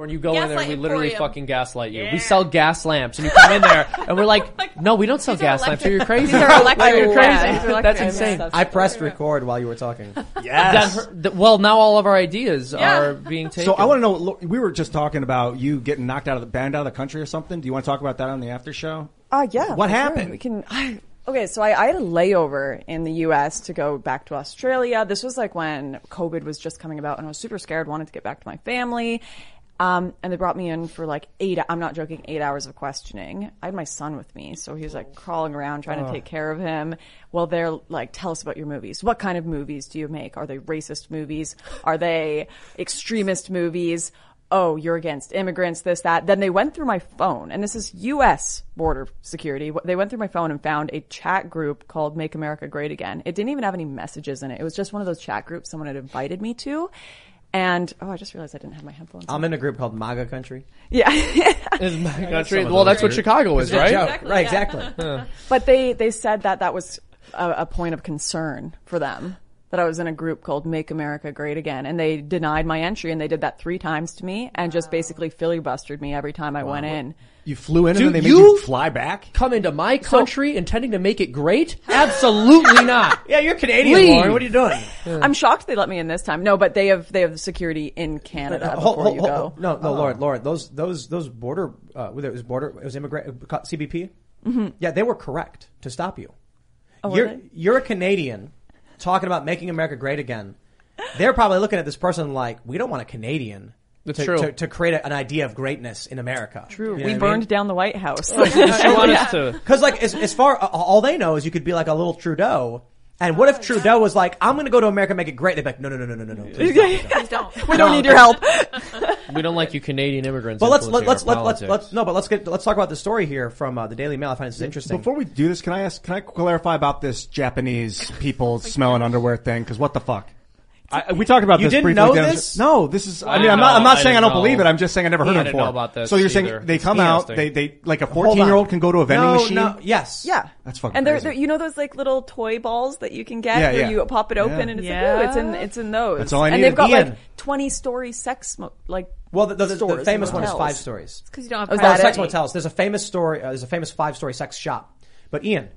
When you go in there, Gaslight we literally Emporium. fucking gaslight you. Yeah. We sell gas lamps, and you come in there, and we're like, "No, we don't sell These are gas lamps. You electric- crazy? these are electric Like, you're crazy. lamps. These are That's lamps. insane." That's I pressed record while you were talking. That Yes. hurt- th- well, now all of our ideas Yeah. are being taken. So I want to know. look, We were just talking about you getting knocked out of the band out of the country or something. Do you want to talk about that on the after show? Uh, yeah. What for sure. happened? We can. I, okay, so I, I had a layover in the U.S. to go back to Australia. This was like when COVID was just coming about, and I was super scared, wanted to get back to my family. Um, and they brought me in for like eight. I'm not joking, eight hours of questioning. I had my son with me, so he was like crawling around trying to take care of him. Well, they're like, "Tell us about your movies. What kind of movies do you make? Are they racist movies? Are they extremist movies?" oh, you're against immigrants, this, that. Then they went through my phone, and this is U.S. border security. They went through my phone and found a chat group called Make America Great Again. It didn't even have any messages in it. It was just one of those chat groups someone had invited me to. And, oh, I just realized I didn't have my headphones on. I'm in a group called MAGA Country. Yeah. Is my country- well, that's what Chicago is, right? Joke. Right, exactly. but they, they said that that was a, a point of concern for them. That I was in a group called Make America Great Again, and they denied my entry, and they did that three times to me, and just basically filibustered me every time I went in. You flew in Dude, and then they made you fly back. Come into my country intending to make it great? Absolutely not. Yeah, you're Canadian, Leave. Lauren. What are you doing? I'm shocked they let me in this time. No, but they have they have security in Canada Hold- before hold- you hold- go. No, no, Lauren, Lauren, those those those border uh, whether it was border it was immigrant uh, CBP. Yeah, they were correct to stop you. Oh, were you're you're a Canadian talking about making America great again. They're probably looking at this person like we don't want a Canadian. To, true. To, to create a, an idea of greatness in America. True, You know we what I mean? burned down the White House. She want us to. Because like as, as far all they know is you could be like a little Trudeau. And what if Trudeau was like, I'm going to go to America, and make it great? They'd be like, no, no, no, no, no, no, no. please don't. Please don't. we don't need your help. We don't like you Canadian immigrants. But let's let, influencing let's our let, let's let's no, but let's get let's talk about the story here from uh, the Daily Mail. I find this interesting. Before we do this, can I ask? Can I clarify about this Japanese people smelling underwear thing? Because what the fuck? I, we talked about You this didn't briefly. know down- this? No, this is. I I mean, I'm didn't. I'm not I saying I didn't don't believe it. I'm just saying I never heard I it didn't before. know about this so you're saying they come out, interesting. they they like a 14 year old can go to a vending no, machine. no, yes, yeah, That's fucking And they're, crazy. they're you know those like little toy balls that you can get Yeah, where yeah. you pop it open Yeah. and it's Yeah. like ooh, it's in it's in those. That's all I And needed. they've got Ian. like 20 story sex mo- like Well, the, the, the, stores, famous one is motels. five stories. Because you don't have Oh, is that sex it? motels. There's a famous story. Uh, there's a famous five story sex shop. But Ian,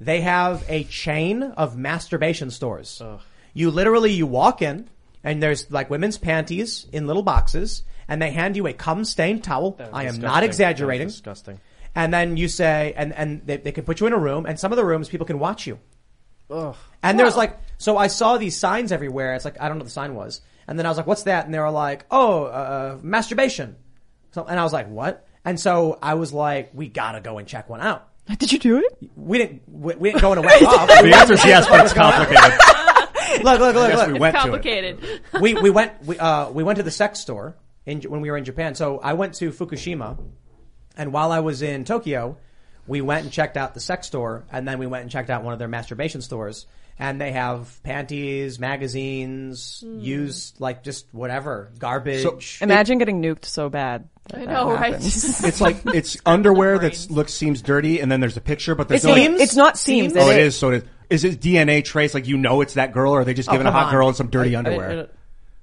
they have a chain of masturbation stores. You literally you walk in and there's like women's panties in little boxes, and they hand you a cum stained towel. That was I am disgusting. not exaggerating. Disgusting. And then you say, and and they, they can put you in a room, and some of the rooms people can watch you. Ugh. And there's like, so I saw these signs everywhere. It's like I don't know what the sign was, and then I was like, "What's that?" And they were like, "Oh, uh, masturbation." So, and I was like, "What?" And so I was like, "We gotta go and check one out." Did you do it? We didn't. We, we didn't go in a wet off. The answer is yes, but it's complicated. look, look, look, look. we It's went to it. complicated. we we went we uh we went to the sex store in when we were in Japan. So I went to Fukushima, and while I was in Tokyo, we went and checked out the sex store, and then we went and checked out one of their masturbation stores. And they have panties, magazines, used like just whatever garbage. So- Imagine getting nuked so bad. that I that know, right? It's like it's underwear that looks seems dirty, and then there's a picture, but there's It's, no. not- it's not seams. Oh, it is. So it is. Is it DNA trace? Like you know it's that girl, or are they just giving a come hot on. girl and some dirty I- I- underwear?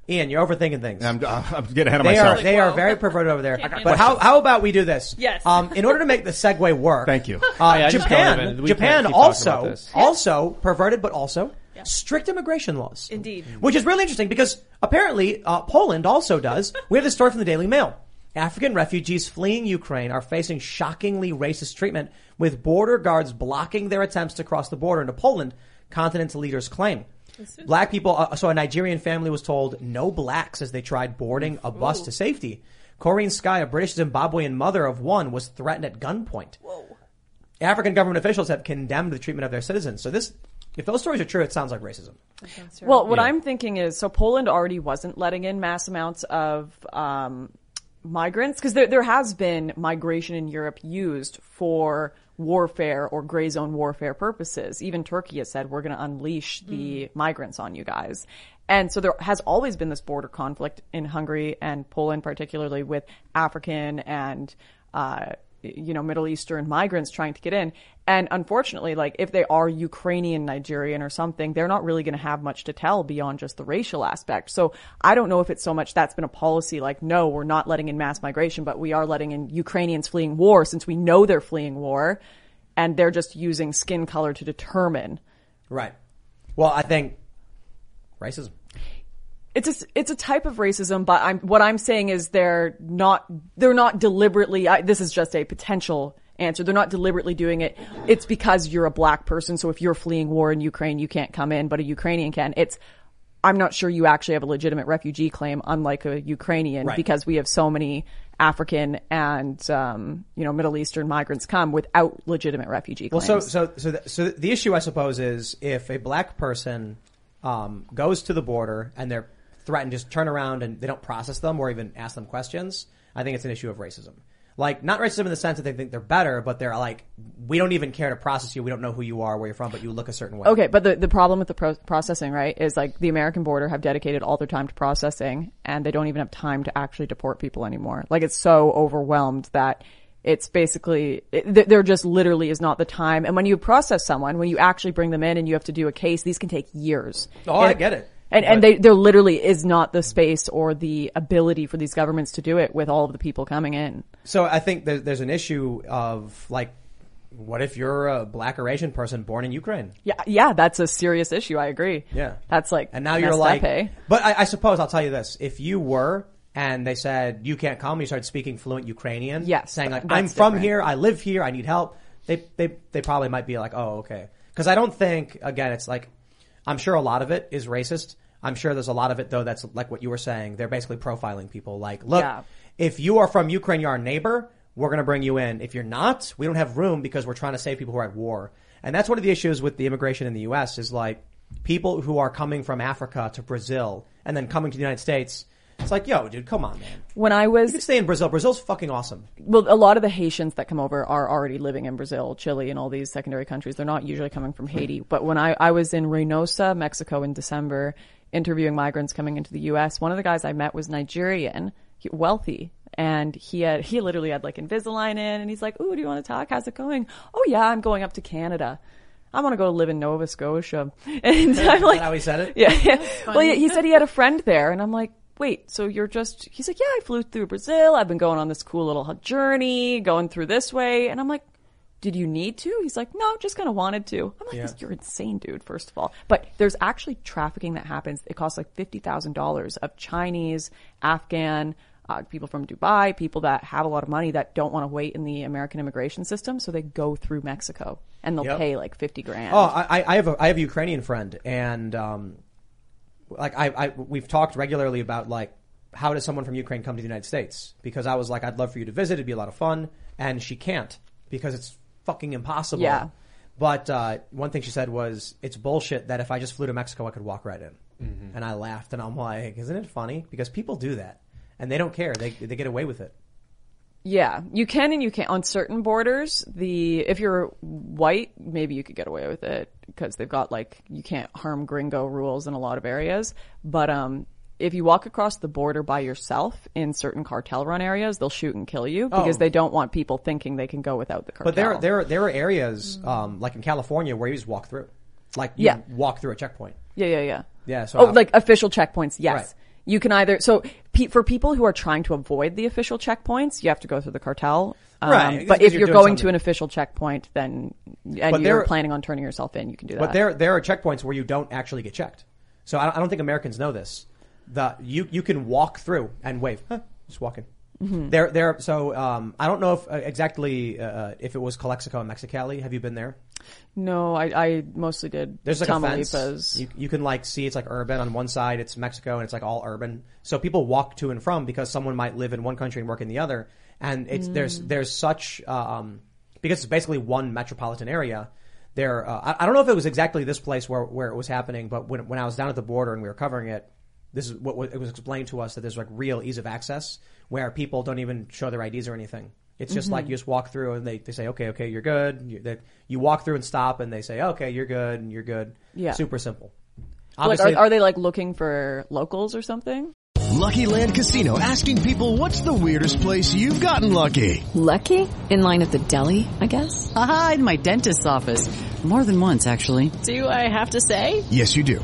Ian, you're overthinking things. I'm, uh, I'm getting ahead of they myself. are they are very perverted over there. Can't But how how about we do this? Yes. Um, in order to make the segue work. Thank you. Uh, Yeah, just Japan, don't even- we Japan can't keep talking also this. also perverted, but also strict immigration laws. Indeed. Which is really interesting because apparently uh, Poland also does. We have this story from the Daily Mail. African refugees fleeing Ukraine are facing shockingly racist treatment with border guards blocking their attempts to cross the border into Poland, continent's leaders claim. Black people, uh, so a Nigerian family was told no blacks as they tried boarding a bus to safety. Korrine Sky, a British Zimbabwean mother of one, was threatened at gunpoint. African government officials have condemned the treatment of their citizens. So this, if those stories are true, it sounds like racism. Well, what I'm thinking is, so Poland already wasn't letting in mass amounts of um, migrants because there there has been migration in Europe used for warfare or gray zone warfare purposes. Even Turkey has said we're going to unleash the migrants on you guys. And so there has always been this border conflict in Hungary and Poland, particularly with African and uh, you know, Middle Eastern migrants trying to get in. And unfortunately, like if they are Ukrainian, Nigerian or something, they're not really going to have much to tell beyond just the racial aspect. So I don't know if it's so much that's been a policy like, no, we're not letting in mass migration, but we are letting in Ukrainians fleeing war since we know they're fleeing war and they're just using skin color to determine. Right. Well, I think racism. It's a, it's a type of racism, but I'm, what I'm saying is they're not, they're not deliberately, I, this is just a potential answer. They're not deliberately doing it. It's because you're a black person. So if you're fleeing war in Ukraine, you can't come in, but a Ukrainian can. It's, I'm not sure you actually have a legitimate refugee claim, unlike a Ukrainian, Right. because we have so many African and, um, you know, Middle Eastern migrants come without legitimate refugee Well, claims. so so so the, so the issue, I suppose, is if a black person um, goes to the border and they're threatened, just turn around and they don't process them or even ask them questions. I think it's an issue of racism. Like not racism in the sense that they think they're better, but they're like, we don't even care to process you. We don't know who you are, where you're from, but you look a certain way. Okay, but the, the problem with the pro- processing, right, is like the American border have dedicated all their time to processing and they don't even have time to actually deport people anymore. Like it's so overwhelmed that it's basically, it, there just literally is not the time. And when you process someone, when you actually bring them in and you have to do a case, these can take years. Oh, I get it. And, and they, there literally is not the space or the ability for these governments to do it with all of the people coming in. So I think there's, there's an issue of like, what if you're a black or Asian person born in Ukraine? Yeah, yeah, that's a serious issue. I agree. Yeah. That's like, And now you're like, up, eh? but I, I suppose I'll tell you this: if you were, and they said you can't come, you started speaking fluent Ukrainian, Yes, saying like I'm from different. here, I live here, I need help. They they they probably might be like, oh okay, because I don't think again, it's like I'm sure a lot of it is racist. I'm sure there's a lot of it though that's like what you were saying. They're basically profiling people. Like, look, Yeah. if you are from Ukraine, you're our neighbor. We're going to bring you in. If you're not, we don't have room because we're trying to save people who are at war. And that's one of the issues with the immigration in the U.S. is like people who are coming from Africa to Brazil and then coming to the United States. It's like, yo, dude, come on, man. When I was, You can stay in Brazil. Brazil's fucking awesome. well, a lot of the Haitians that come over are already living in Brazil, Chile, and all these secondary countries. They're not usually coming from Haiti. Hmm. But when I, I was in Reynosa, Mexico in December, interviewing migrants coming into the U.S., one of the guys I met was Nigerian, he- wealthy. And he had, he literally had like Invisalign in and he's like, Ooh, do you want to talk? How's it going? Oh yeah, I'm going up to Canada. I want to go live in Nova Scotia. And I'm like, how he said it? Yeah. yeah. Well, yeah, he said he had a friend there, and I'm like, wait, so you're just? He's like, yeah, I flew through Brazil. I've been going on this cool little journey, going through this way, and I'm like. Did you need to? He's like, no, just kind of wanted to. I'm like, you're insane, dude, first of all. But there's actually trafficking that happens. It costs like $50,000 of Chinese, Afghan, uh, people from Dubai, people that have a lot of money that don't want to wait in the American immigration system. So they go through Mexico and they'll Yep. pay like 50 grand. Oh, I, I have a I have a Ukrainian friend, and um, like I, I we've talked regularly about like how does someone from Ukraine come to the United States? Because I was like, I'd love for you to visit; it'd be a lot of fun, and she can't because it's fucking impossible. Yeah. But uh, one thing she said was, "It's bullshit that if I just flew to Mexico, I could walk right in." And I laughed, and I'm like, "Isn't it funny?" Because people do that, and they don't care; they they get away with it. Yeah, you can and you can't on certain borders. The if you're white, maybe you could get away with it because they've got like you can't harm gringo rules in a lot of areas. But um, if you walk across the border by yourself in certain cartel run areas, they'll shoot and kill you because Oh. they don't want people thinking they can go without the cartel. But there there there are areas um, like in California where you just walk through, like you Yeah. walk through a checkpoint. yeah, yeah, yeah. Yeah, so oh, I- like official checkpoints. Yes. Right. You can either so pe- for people who are trying to avoid the official checkpoints, you have to go through the cartel. Um, Right, But if you're you're, going to an official checkpoint, then and But you're there- planning on turning yourself in, you can do that. But there there are checkpoints where you don't actually get checked. So I, I don't think Americans know this. The you you can walk through and wave, huh, just walking. They're they're so um, I don't know if uh, exactly uh, if it was Calexico and Mexicali. Have you been there? No, I, I mostly did There's like a fence. You, you can like see it's like urban on one side. It's Mexico and it's like all urban. So people walk to and from because someone might live in one country and work in the other. And it's there's there's such um, because it's basically one metropolitan area. There, uh, I, I don't know if it was exactly this place where where it was happening, but when when I was down at the border and we were covering it, this is what, what it was explained to us that there's like real ease of access where people don't even show their IDs or anything. It's just like mm-hmm. you just walk through and they, they say, okay, okay, you're good. You, that you walk through and stop and they say, okay, you're good and you're good. Yeah. Super simple. Like, Obviously, are, are they like looking for locals or something? Lucky Land Casino asking people what's the weirdest place you've gotten lucky? Lucky? In line at the deli, I guess? Aha, in my dentist's office. More than once, actually. Do I have to say? Yes, you do.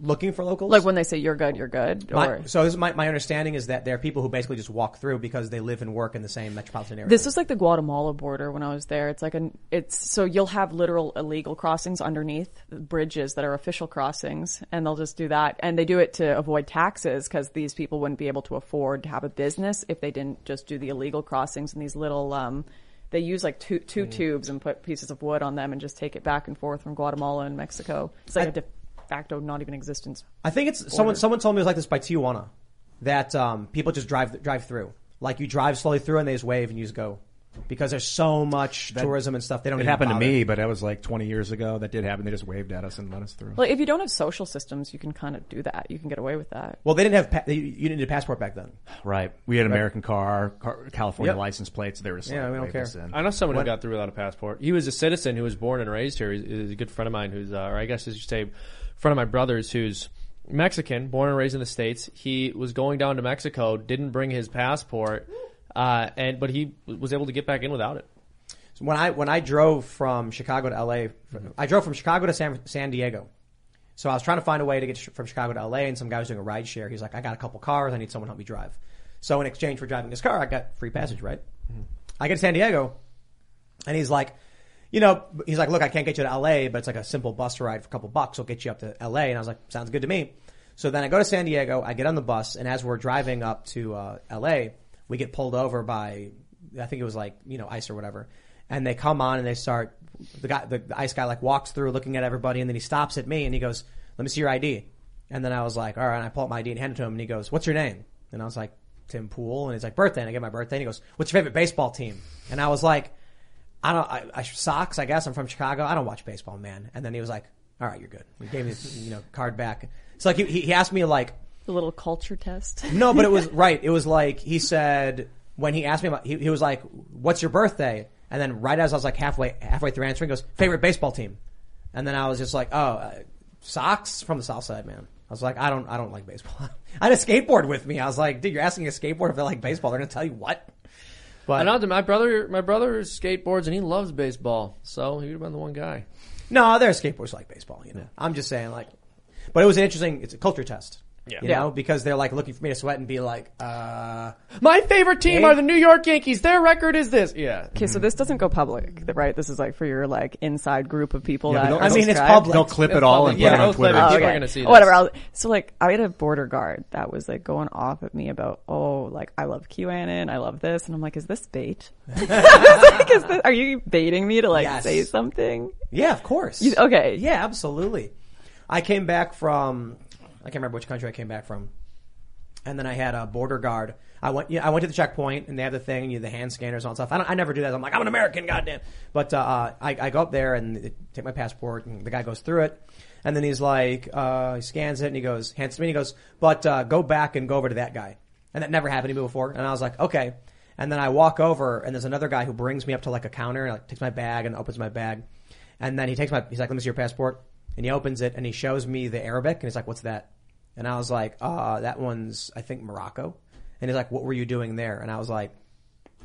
looking for locals. Like when they say you're good, you're good, My- or so this is my, my understanding is that there are people who basically just walk through because they live and work in the same metropolitan area. This is like the Guatemala border when I was there. It's like an it's so you'll have literal illegal crossings underneath bridges that are official crossings and they'll just do that and they do it to avoid taxes because these people wouldn't be able to afford to have a business if they didn't just do the illegal crossings and these little um they use like two two tubes and put pieces of wood on them and just take it back and forth from Guatemala and Mexico. It's like I- a facto not even existence. I think it's someone. Someone told me it was like this by Tijuana, that um, people just drive drive through. Like you drive slowly through and they just wave and you just go, because there's so much tourism and stuff. They don't. It even happened to me, but that was like 20 years ago. That did happen. They just waved at us and let us through. Like if you don't have social systems, you can kind of do that. You can get away with that. Well, they didn't have. Pa- you you didn't need a passport back then. Right. We had an American car, car California Yep. license plates. They were just Yeah, like, we don't care. I know someone What- who got through without a passport. He was a citizen who was born and raised here. He's, he's a good friend of mine who's, uh, or I guess as you say, friend of my brother's who's Mexican, born and raised in the states. He was going down to Mexico, didn't bring his passport, uh, and but he was able to get back in without it. So when I when I drove from Chicago to LA, I drove from Chicago to San, San Diego. So I was trying to find a way to get from Chicago to LA, and some guy was doing a ride share. He's like, "I got a couple cars. I need someone to help me drive." So in exchange for driving his car, I got free passage. Right? I get to San Diego, and he's like, "You know," he's like, "Look, I can't get you to LA, but it's like a simple bus ride for a couple bucks. I'll get you up to LA." And I was like, "Sounds good to me." So then I go to San Diego. I get on the bus, and as we're driving up to uh, LA, we get pulled over by, I think it was like you know ICE or whatever, and they come on and they start. The guy, the, the ICE guy, like walks through, looking at everybody, and then he stops at me and he goes, "Let me see your ID." And then I was like, "All right." And I pull up my ID and hand it to him, and he goes, "What's your name?" And I was like, "Tim Pool." And he's like, "Birthday." And I get my birthday, and he goes, "What's your favorite baseball team?" And I was like, "I don't, I, I Sox, I guess. I'm from Chicago. I don't watch baseball, man." And then he was like, "All right, you're good." He gave me, you know, card back. So like he, he asked me like, The little culture test. no, but it was right. It was like he said when he asked me about. He, he was like, "What's your birthday?" And then right as I was like halfway halfway through answering, he goes, "Favorite baseball team." And then I was just like, "Oh, uh, Sox from the South Side, man." I was like, "I don't, I don't like baseball." I had a skateboard with me. I was like, "Dude, you're asking a skateboard if they like baseball? They're gonna tell you what." But I know my brother, my brother skateboards and he loves baseball, so he would have been the one guy. no, there are skateboarders who like baseball. You know, I'm just saying like, but it was interesting. It's a culture test. Yeah. You Yeah. know, because they're like looking for me to sweat and be like, uh, My favorite team Hey. are the New York Yankees. Their record is this. Yeah. Okay, so this doesn't go public, right? This is like for your like inside group of people Yeah, but that they'll- are I mean, it's public. They'll clip It's it all public. and Yeah, put it on they'll Twitter. it. Oh, People are okay. gonna see this. Whatever. I'll, so like, I had a border guard that was like going off at me about, oh, like I love QAnon, I love this, and I'm like, is this bait? like, is this, are you baiting me to like Yes. say something? Yeah, of course. You- okay. Yeah, absolutely. I came back from I can't remember which country I came back from, and then I had a border guard. I went I went to the checkpoint and they have the thing, you know, the hand scanners and all that stuff. I, don't, I never do that. I'm like I'm an American, goddamn. But uh, I, I go up there and take my passport and the guy goes through it, and then he's like uh, he scans it and he goes hands to me and he goes, but uh, go back and go over to that guy, and that never happened to me before. And I was like okay. And then I walk over and there's another guy who brings me up to like a counter and like takes my bag and opens my bag. And then he takes my, he's like, let me see your passport. And he opens it and he shows me the Arabic and he's like, what's that? And I was like, uh, that one's, I think Morocco. And he's like, what were you doing there? And I was like,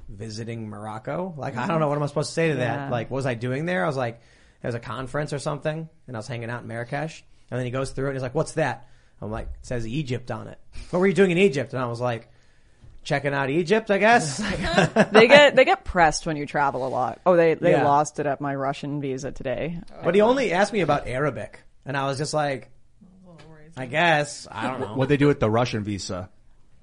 visiting Morocco. Like, I don't know what am I supposed to say to Yeah. that. Like, what was I doing there? I was like, there was a conference or something and I was hanging out in Marrakesh. And then he goes through it and he's like, what's that? I'm like, it says Egypt on it. What were you doing in Egypt? And I was like, checking out Egypt, I guess. they get they get pressed when you travel a lot. Oh, they they Yeah. lost it at my Russian visa today. but he only asked me about Arabic, and I was just like, I guess I don't know. What they do with the Russian visa?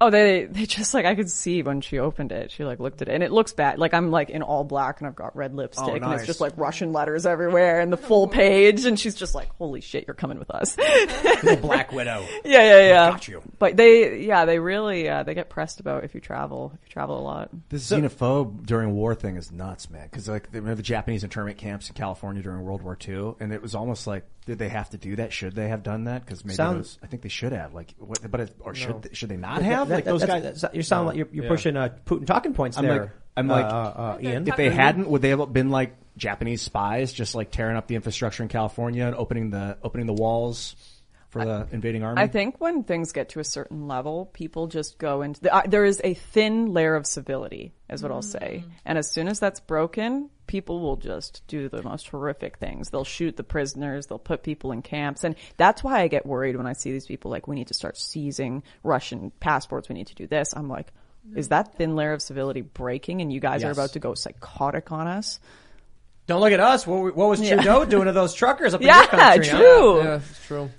Oh, they they just like I could see when she opened it. She like looked at it, and it looks bad. Like I'm like in all black, and I've got red lipstick, Oh, and it's just like Russian letters everywhere, and the full page. And she's just like, "Holy shit, you're coming with us." The Black Widow. yeah, yeah, yeah. Got you. But they, yeah, they really uh, they get pressed about if you travel, if you travel a lot. This xenophobe during war thing is nuts, man. Because like, they remember the Japanese internment camps in California during World War II, and it was almost like, did they have to do that? Should they have done that? Because maybe Sound- those, I think they should have. Like, what, but it, or should No. they, should they not have? that- like those that's- guys. that's- you sound like you're, you're Yeah. pushing uh, Putin talking points I'm there. like, I'm uh, like, uh, uh, Ian. if they hadn't, would they have been like Japanese spies, just like tearing up the infrastructure in California and opening the opening the walls for the invading army? I think when things get to a certain level, people just go into the, uh, there is a thin layer of civility, is what I'll say. And as soon as that's broken, people will just do the most horrific things. They'll shoot the prisoners. They'll put people in camps. And that's why I get worried when I see these people like, we need to start seizing Russian passports. We need to do this. I'm like, is that thin layer of civility breaking and you guys are about to go psychotic on us? Don't look at us. What, what was Yeah. Trudeau doing to those truckers up in Yeah, your country? huh? true. Yeah, it's true.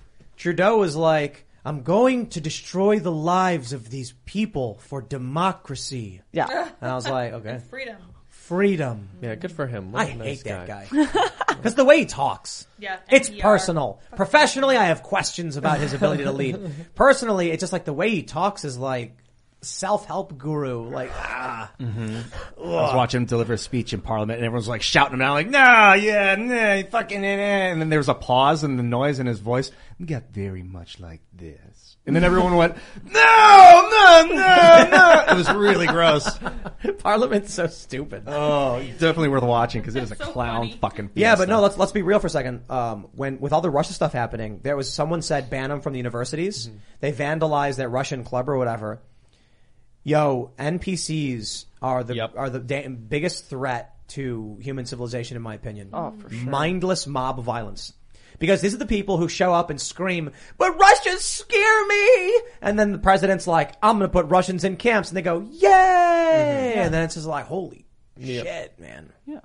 Trudeau was like, I'm going to destroy the lives of these people for democracy. Yeah. And I was like, okay. Freedom. Freedom. Yeah, good for him. I What a nice hate that guy. guy. Because the way he talks. Yeah, It's NPR. personal. Professionally, I have questions about his ability to lead. Personally, it's just like the way he talks is like self-help guru. Like, ah. I was watching him deliver a speech in Parliament, and everyone's like shouting him out, like, "No, yeah, nah, you fucking," eh, eh." and then there was a pause, and the noise in his voice got very much like this, and then everyone went, "No, no, no, no!" It was really gross. Parliament's so stupid. Oh, definitely worth watching because it is a clown fucking. Yeah, but fiesta. no, let's let's be real for a second. Um, when with all the Russia stuff happening, there was someone said ban them from the universities. Mm-hmm. They vandalized that Russian club or whatever. Yo, NPCs are the are the da- biggest threat to human civilization, in my opinion. Oh, for sure. Mindless mob violence. Because these are the people who show up and scream, but Russians scare me! And then the president's like, I'm gonna put Russians in camps, and they go, yay! Mm-hmm. And then it's just like, holy Yep. shit, man. Yeah.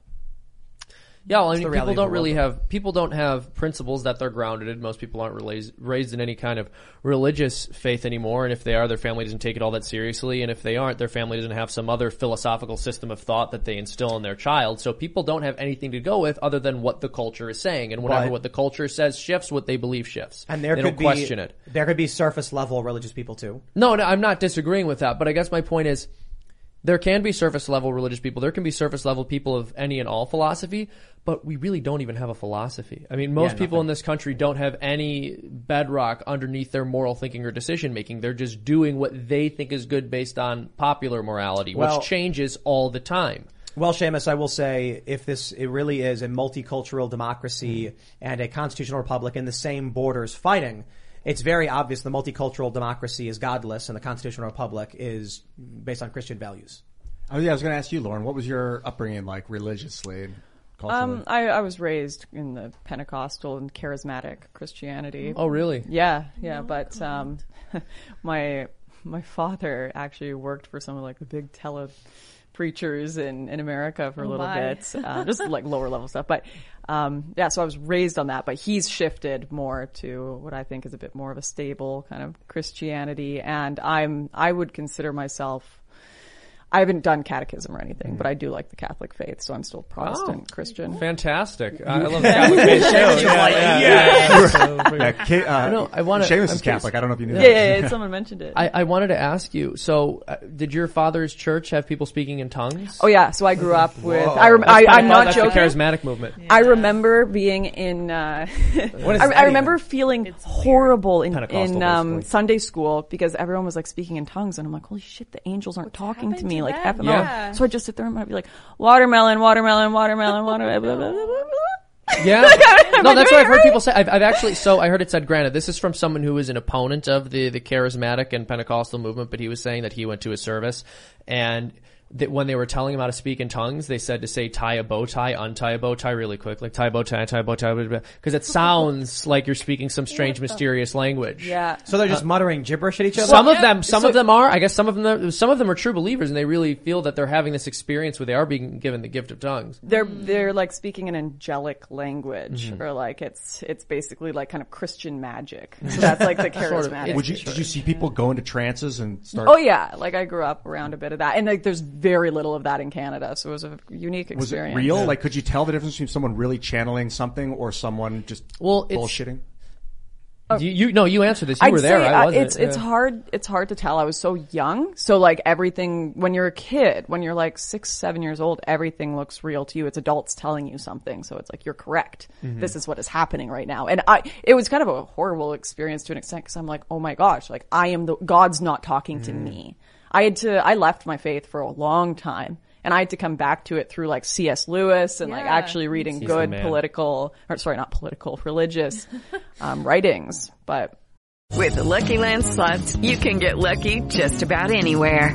Yeah, well, I mean, people don't really have people don't have principles that they're grounded in. Most people aren't raised raised in any kind of religious faith anymore, and if they are, their family doesn't take it all that seriously. And if they aren't, their family doesn't have some other philosophical system of thought that they instill in their child. So people don't have anything to go with other than what the culture is saying, and whatever But- what the culture says shifts, what they believe shifts, And there they could don't be question it. There could be surface level religious people too. No, no, I'm not disagreeing with that, but I guess my point is there can be surface level religious people. There can be surface level people of any and all philosophy, but we really don't even have a philosophy. I mean, most Yeah, people in this country don't have any bedrock underneath their moral thinking or decision making. They're just doing what they think is good based on popular morality, Well- which changes all the time. Well, Seamus, I will say, if this it really is a multicultural democracy and a constitutional republic in the same borders fighting, it's very obvious the multicultural democracy is godless and the constitutional republic is based on Christian values. Oh yeah, I was going to ask you, Lauren. What was your upbringing like religiously? Um, I, I was raised in the Pentecostal and charismatic Christianity. Oh, really? Yeah, yeah. But um, my my father actually worked for some of like the big tele preachers in, in America for a Oh, little my. bit, uh, just like lower level stuff. But um, yeah, so I was raised on that. But he's shifted more to what I think is a bit more of a stable kind of Christianity, and I'm I would consider myself. I haven't done catechism or anything, but I do like the Catholic faith, so I'm still Protestant Oh, Christian. Fantastic. I I love the Catholic faith too. You're Yeah, yeah, yeah. Yeah, Ka- uh, no, I want to. Seamus is Catholic. I don't know if you knew Yeah, that. yeah, yeah, someone mentioned it. I, I wanted to ask you. So, uh, did your father's church have people speaking in tongues? Oh yeah, so I grew up with. Whoa. I rem- That's I, I'm not that's joking. the charismatic movement. I remember being in. Uh, What is I, that I remember even? feeling horrible in, in um. Sunday school because everyone was like speaking in tongues, and I'm like, holy shit, the angels aren't talking to happened me like them? FML. Yeah. So I just sit there and I'd be like, watermelon, watermelon, watermelon, watermelon. Yeah. no, that's what I've heard people say. I've, I've actually, so I heard it said, granted, this is from someone who is an opponent of the, the charismatic and Pentecostal movement, but he was saying that he went to a service and that when they were telling him how to speak in tongues, they said to say tie a bow tie, untie a bow tie really quick, like tie a bow tie, tie a bow tie, because it sounds like you're speaking some strange, mysterious language. Yeah. So they're just muttering gibberish at each other. Some of them, some of them are. I guess some of them, some of them are true believers, and they really feel that they're having this experience where they are being given the gift of tongues. they're they're like speaking an angelic language Mhm. or like it's it's basically like kind of christian magic so that's like the charismatic Would you, did you see people go into trances and start? oh yeah like i grew up around a bit of that and like there's very little of that in canada so it was a unique experience. Was it experience real? Like, could you tell the difference between someone really channeling something or someone just well, it's- bullshitting? You, you no, you answered this. You I'd were there. say, I uh, wasn't. it's it's hard it's hard to tell. I was so young, so like everything when you're a kid, when you're like six seven years old, everything looks real to you. It's adults telling you something, so it's like you're correct. Mhm. This is what is happening right now, and I it was kind of a horrible experience to an extent because I'm like, oh my gosh, like I am the God's not talking to me. I had to I left my faith for a long time. And I had to come back to it through like C.S. Lewis and like actually reading He's good political, or sorry, not political, religious um, writings. But With the Lucky Land slots, you can get lucky just about anywhere.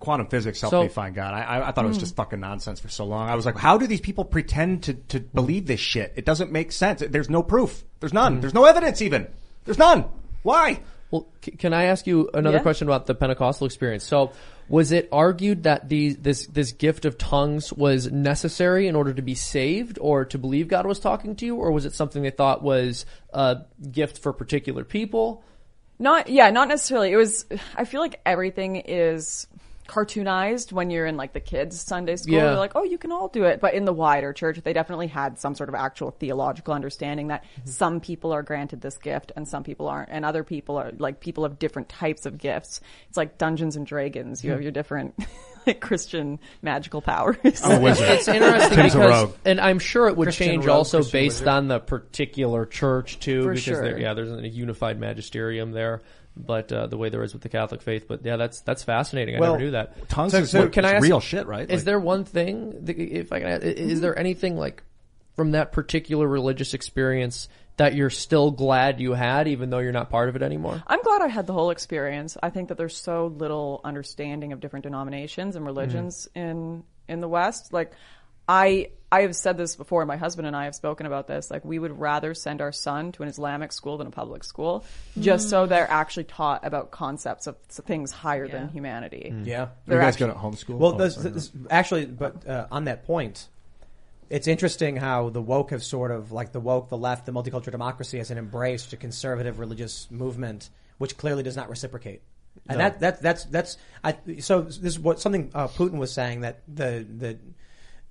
Quantum physics helped So- me find God. I, I, I thought it was Hmm. just fucking nonsense for so long. I was like, how do these people pretend to, to believe this shit? It doesn't make sense. There's no proof. There's none. There's no evidence even. There's none. Why? Well, c- can I ask you another Yeah. question about the Pentecostal experience? So, was it argued that these this this gift of tongues was necessary in order to be saved, or to believe God was talking to you, or was it something they thought was a gift for particular people? Not yeah, not necessarily. It was I feel like everything is cartoonized when you're in like the kids Sunday school. Yeah. They're like, "Oh, you can all do it." But in the wider church, they definitely had some sort of actual theological understanding that mm-hmm. some people are granted this gift and some people aren't, and other people are like people of different types of gifts. It's like Dungeons and Dragons. You hmm. have your different like Christian magical powers. Oh, it's interesting Tim's a because, rogue. and I'm sure it would Christian change rogue, also Christian based wizard. on the particular church too, For because sure. there, yeah, there's a unified magisterium there. But uh, the way there is with the Catholic faith, but yeah, that's that's fascinating. I Well, never knew that. tongues So- is so what- can I ask, real shit, right? Is Like- there one thing, that, if I can, ask, i- is there anything like from that particular religious experience that you're still glad you had, even though you're not part of it anymore? I'm glad I had the whole experience. I think that there's so little understanding of different denominations and religions in in the West. Like I I have said this before, my husband and I have spoken about this. Like we would rather send our son to an Islamic school than a public school, just so they're actually taught about concepts of things higher than humanity. Yeah. You They're guys actually- go to homeschool? Well, Oh, this, this, actually, but uh, on that point, it's interesting how the woke have sort of like the woke, the left, the multicultural democracy has an embraced a conservative religious movement, which clearly does not reciprocate. And No. that, that that's that's I, so this is what something uh, Putin was saying that the the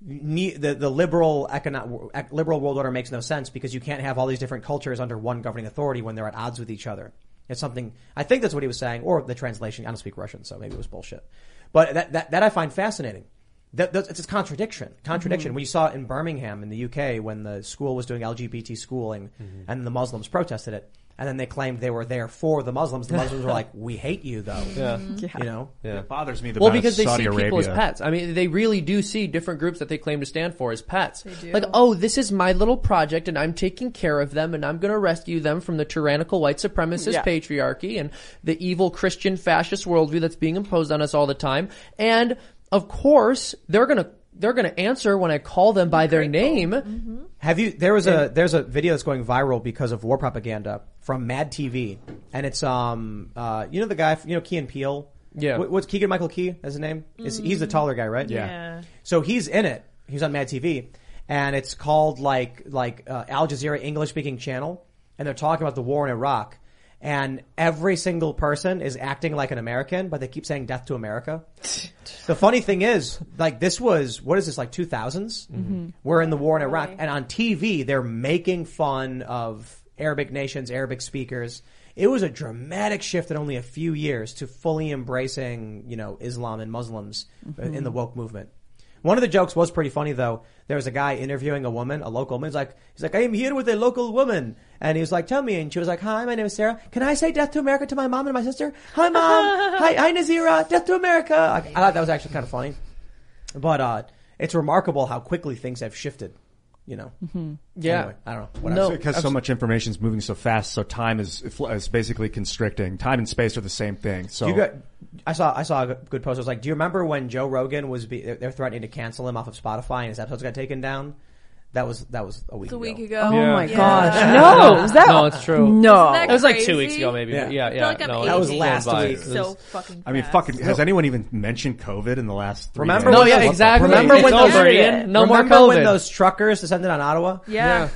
ne- the the liberal economic liberal world order makes no sense because you can't have all these different cultures under one governing authority when they're at odds with each other. It's something I think that's what he was saying, or the translation. I don't speak Russian, so maybe it was bullshit. But that that, that I find fascinating. That, it's a contradiction. Contradiction. Mhm. We saw it in Birmingham in the UK when the school was doing LGBT schooling, and the Muslims protested it, and then they claimed they were there for the Muslims. The Muslims were like, "We hate you, though." Yeah. You know. Yeah. It bothers me. The well, about because they Saudi see people as pets. I mean, they really do see different groups that they claim to stand for as pets. They do. Like, oh, this is my little project, and I'm taking care of them, and I'm going to rescue them from the tyrannical white supremacist Yeah. patriarchy and the evil Christian fascist worldview that's being imposed on us all the time. And of course, they're going to they're going to answer when I call them by their name. Mm-hmm. Have you? There was a there's a video that's going viral because of war propaganda from Mad TV, and it's um uh you know the guy you know Key and Peele. Yeah. What, what's Keegan Michael Key? Is his name? Is he's the taller guy, right? Yeah. So he's in it. He's on Mad TV, and it's called like like uh, Al Jazeera English speaking channel, and they're talking about the war in Iraq, and every single person is acting like an American, but they keep saying "Death to America." the funny thing is, like this was what is this like 2000s? Mhm. We're in the war in Iraq, and on TV they're making fun of Arabic nations, Arabic speakers. It was a dramatic shift in only a few years to fully embracing, you know, Islam and Muslims uh, in the woke movement. One of the jokes was pretty funny though. There was a guy interviewing a woman, a local woman. He's like, he's like, I am here with a local woman. And he was like, tell me. And she was like, hi, my name is Sarah. Can I say death to America to my mom and my sister? Hi mom. hi, hi Nazira. Death to America. I, I thought that was actually kind of funny. But, uh, it's remarkable how quickly things have shifted, you know? Mm-hmm. Yeah. Anyway, I don't know. Whatever. because so much information is moving so fast, so time is is basically constricting. Time and space are the same thing. So you got, I saw I saw a good post. I was like, do you remember when Joe Rogan was be, they're threatening to cancel him off of Spotify and his episodes got taken down? That was that was a week It's a ago. week ago. Oh Yeah. my Yeah. gosh! No, is that- no, it's true. No. Isn't that it was like two weeks ago, maybe. Yeah. Yeah, yeah. I feel like I'm no, That was it last by. week. It was- So fucking. I mean, fast. fucking. Has anyone even mentioned COVID in the last? Three Remember? days? No, when yeah, those- exactly. Remember It's when those over, Ian. No more remember when those truckers descended on Ottawa? Yeah.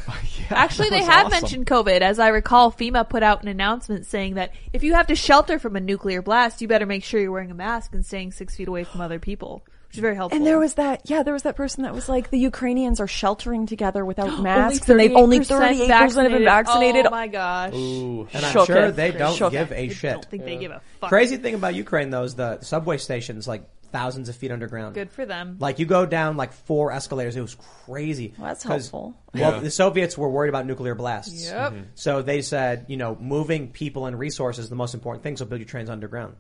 Actually, they have awesome. mentioned COVID. As I recall, FEMA put out an announcement saying that if you have to shelter from a nuclear blast, you better make sure you're wearing a mask and staying six feet away from other people, which is very helpful. And there was that, yeah, there was that person that was like, the Ukrainians are sheltering together without masks, and they've only 38% have been vaccinated. Oh my gosh. Ooh. And I'm Shook sure it. they don't Shook give it. a I shit. don't think they give a fuck. Crazy thing about Ukraine though is the subway stations like thousands of feet underground. Good for them. Like you go down like four escalators. It was crazy. Well, that's 'Cause- helpful. Well, Yeah. the Soviets were worried about nuclear blasts. Yep. Mm-hmm. So they said, you know, moving people and resources is the most important thing. So build your trains underground.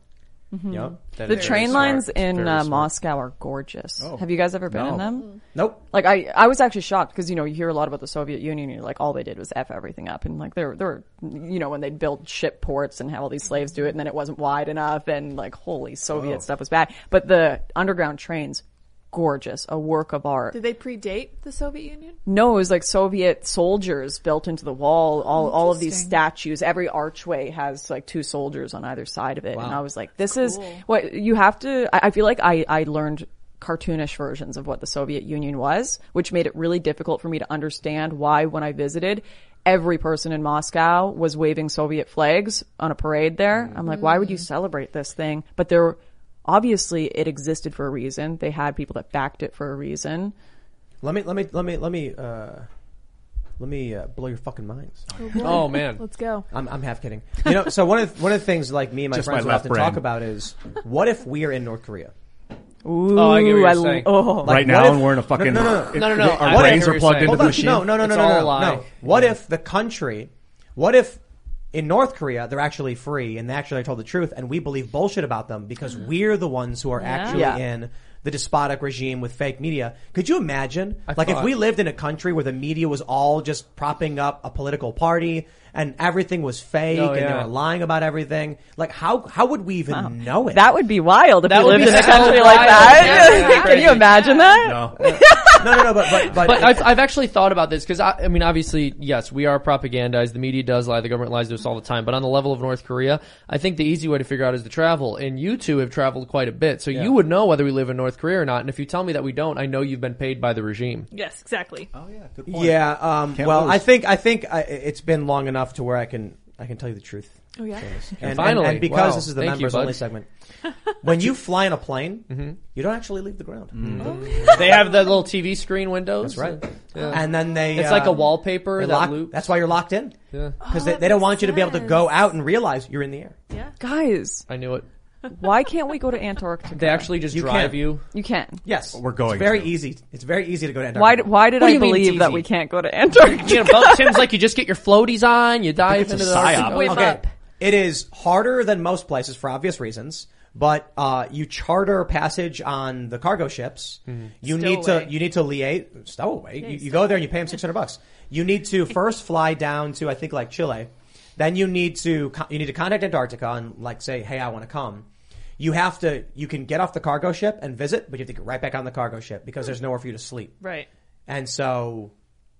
Yep. That The train lines smart. in uh. Moscow are gorgeous. Oh. Have you guys ever been No. in them? Nope. Like I, I was actually shocked because you know you hear a lot about the Soviet Union. And you're like, all they did was f everything up, and like they're they're you know when they'd build ship ports and have all these slaves do it, and then it wasn't wide enough, and like holy Soviet stuff was bad. But the underground trains, gorgeous, a work of art. Did they predate the Soviet Union? No, it was like Soviet soldiers built into the wall. All all of these statues. Every archway has like two soldiers on either side of it. And I was like, this is what you have to. I, I feel like I I learned cartoonish versions of what the Soviet Union was, which made it really difficult for me to understand why when I visited. Every person in Moscow was waving Soviet flags on a parade there. I'm like, why would you mm. celebrate this thing? But there, obviously, it existed for a reason. They had people that backed it for a reason. Let me let me let me let me uh, let me uh, blow your fucking minds. Oh man. Let's go. I'm, I'm half kidding. You know, so one of one of the things like me and my Just friends my will left often brain. talk about is what if we are in North Korea? Ooh, Oh, I get what you're I- saying. oh. Like, right now, if- and we're in a fucking. No, no, no, No, no, no. Our brains are plugged saying. into Hold the on, machine. no, no, no, no, no, all no, a no, lie. no. What if the country? What if in North Korea they're actually free and they actually told the truth, and we believe bullshit about them because mm. we're the ones who are actually Yeah. in the despotic regime with fake media? Could you imagine, like, if thought- we lived in a country where the media was all just propping up a political party? And everything was fake, Oh, and they were lying about everything. Like, how how would we even know it? That would be wild if That we lived be in a so country like that. Yeah, yeah, Can you crazy. imagine that? No. no, no, no, but but but, But I've, I've actually thought about this because I, I mean, obviously, yes, we are propagandized. The media does lie. The government lies to us all the time. But on the level of North Korea, I think the easy way to figure out is to travel. And you two have traveled quite a bit, so you would know whether we live in North Korea or not. And if you tell me that we don't, I know you've been paid by the regime. Yes, exactly. Oh yeah, good point. Yeah. Um, well, lose. I think I think I, it's been long enough to where I can I can tell you the truth. Oh yeah. And, and- Finally. and, because Wow. this is the Thank you, members bud. only segment, when you fly in a plane, Mm-hmm. you don't actually leave the ground. they have the little TV screen windows. That's right. Yeah. And then they It's uh, like a wallpaper that lock- loops. That's why you're locked in Yeah. because Oh, they, they don't makes want you to be able to go out and realize you're in the air. Yeah. Guys, I knew it. Why can't we go to Antarctica? They actually just You drive can. you. You can. Yes, We're going It's very to. easy. It's very easy to go to Why, Antarctica. why did What do I you mean believe it's that easy? we can't go to Antarctica? You know, both Tim's like you just get your floaties on, you dive it's a into the psyop. Arctic Wave Ocean. Okay, up. it is harder than most places for obvious reasons. But uh, you charter passage on the cargo ships. You need to Stowaway. you need to liaise stowaway. you, you go there and you pay them six hundred bucks. You need to first fly down to I think like Chile. Then you need to co- you need to contact Antarctica and like say, hey, I want to come. You have to you can get off the cargo ship and visit, but you have to get right back on the cargo ship because there's nowhere for you to sleep. Right. And so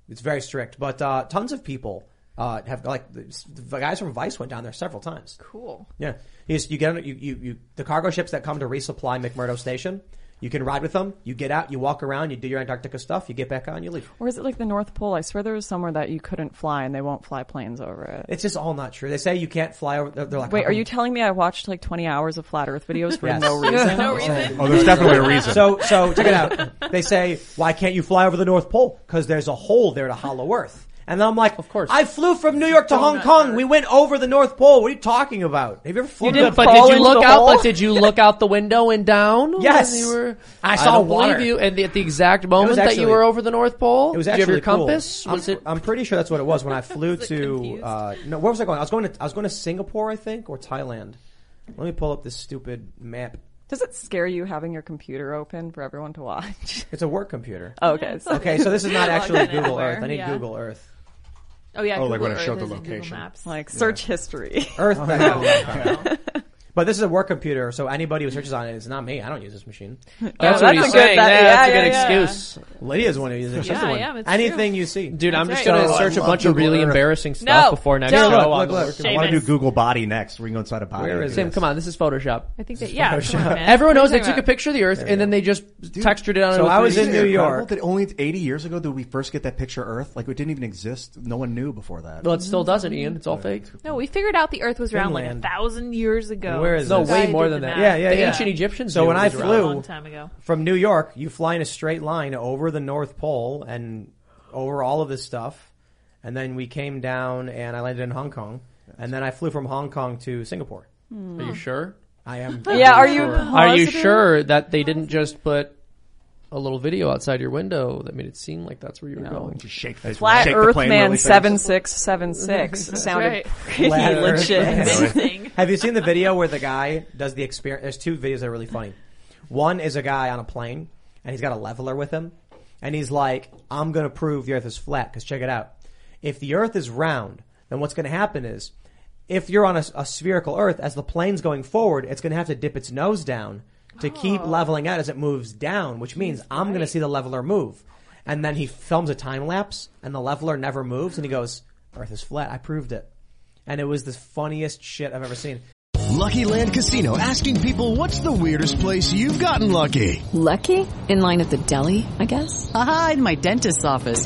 it's very strict. But uh, tons of people uh, have like the, the guys from Vice went down there several times. Cool. Yeah, you, just- you get on- you, you you the cargo ships that come to resupply McMurdo Station. You can ride with them. You get out, you walk around, you do your Antarctica stuff, you get back on, you leave. Or is it like the North Pole? I swear there was somewhere that you couldn't fly and they won't fly planes over it. It's just all not true. They say you can't fly over. They're, they're like, Wait, how are come- you telling me I watched like 20 hours of flat Earth videos for Yes. no reason? No reason. Oh, there's definitely a reason. So, so check it out. They say, why can't you fly over the North Pole? Because there's a hole there to hollow Earth. And I'm like, of course. I flew from New York to Hong Kong. We went over the North Pole. What are you talking about? Have you ever flown? But, but did you look out? But did you look out the window and down? Yes. when you were, I saw don't water. you. And at the exact moment was that you were over the North Pole, It was did you have actually your compass? Was I'm, it? I'm pretty sure that's what it was when I flew to. Uh, no, where was I going? I was going to. I was going to Singapore, I think, or Thailand. Let me pull up this stupid map. Does it scare you having your computer open for everyone to watch? It's a work computer. Oh, okay. so- Okay, so this is not actually Google Earth. I need yeah. Google Earth. Oh yeah. Oh, like Google when it showed the is in Google location. Maps. like search history. Earth. Oh, But this is a work computer, so anybody who searches on it is not me. I don't use this machine. That's that's what a he's good- saying. that- yeah, yeah, that's a good yeah. excuse. Lydia's the one who uses it. She's Yeah, one. yeah, it's Anything true. you see. Dude, I'm That's just right. gonna So, I search a love bunch of Google really Earth. embarrassing stuff No, before next don't. show. Look, on look, the look. I want to do Seamus. Google Body next. We can go inside a body. Where is Sam, this? come on, this is Photoshop. I think that yeah. Come on, man. Everyone What are knows you they talking took a about? picture of the Earth and then they just textured it on. So I was in New York. That only 80 years ago did we first get that picture of Earth? Like it didn't even exist. No one knew before that. Well, it still doesn't, Ian. It's all fake. No, we figured out the Earth was round like a Finland. thousand years ago. Where is No, this? way I more did than the that. math. Yeah, yeah, the yeah. ancient Egyptians. So knew when it I was A around. flew- long time ago. from New York, you fly in a straight line over the North Pole and over all of this stuff, and then we came down and I landed in Hong Kong, and then I flew from Hong Kong to Singapore. Are you hmm. sure? I am. Yeah, are you? Are you positive? sure that they didn't just put a little video outside your window that made it seem like that's where you were going? Just shake the Flat shake the Earth plane Man really fast. seven six seven six sounded right. pretty Flat Earth legit. Man. Thing. Have you seen the video where the guy does the experience? There's two videos that are really funny. One is a guy on a plane and he's got a leveler with him, and he's like, "I'm going to prove the Earth is flat." Because check it out, if the Earth is round, then what's going to happen is, if you're on a, a spherical Earth, as the plane's going forward, it's going to have to dip its nose down to keep oh. leveling out as it moves down, which means I'm going to see the leveler move. And then he films a time lapse, and the leveler never moves, and he goes, "Earth is flat. I proved it." And it was the funniest shit I've ever seen. Lucky Land Casino asking people what's the weirdest place you've gotten lucky? Lucky? In line at the deli, I guess? Haha, in my dentist's office.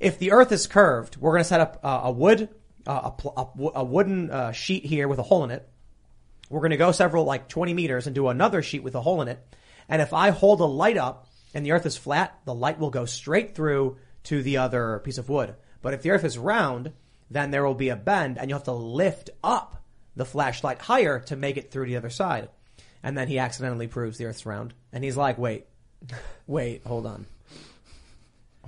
if the Earth is curved, we're going to set up uh, a wood, uh, a, a, a wooden uh, sheet here with a hole in it. We're going to go several, like 20 meters and do another sheet with a hole in it. And if I hold a light up and the Earth is flat, the light will go straight through to the other piece of wood. But if the Earth is round, then there will be a bend and you'll have to lift up the flashlight higher to make it through the other side. And then he accidentally proves the Earth's round. And he's like, wait, wait, hold on.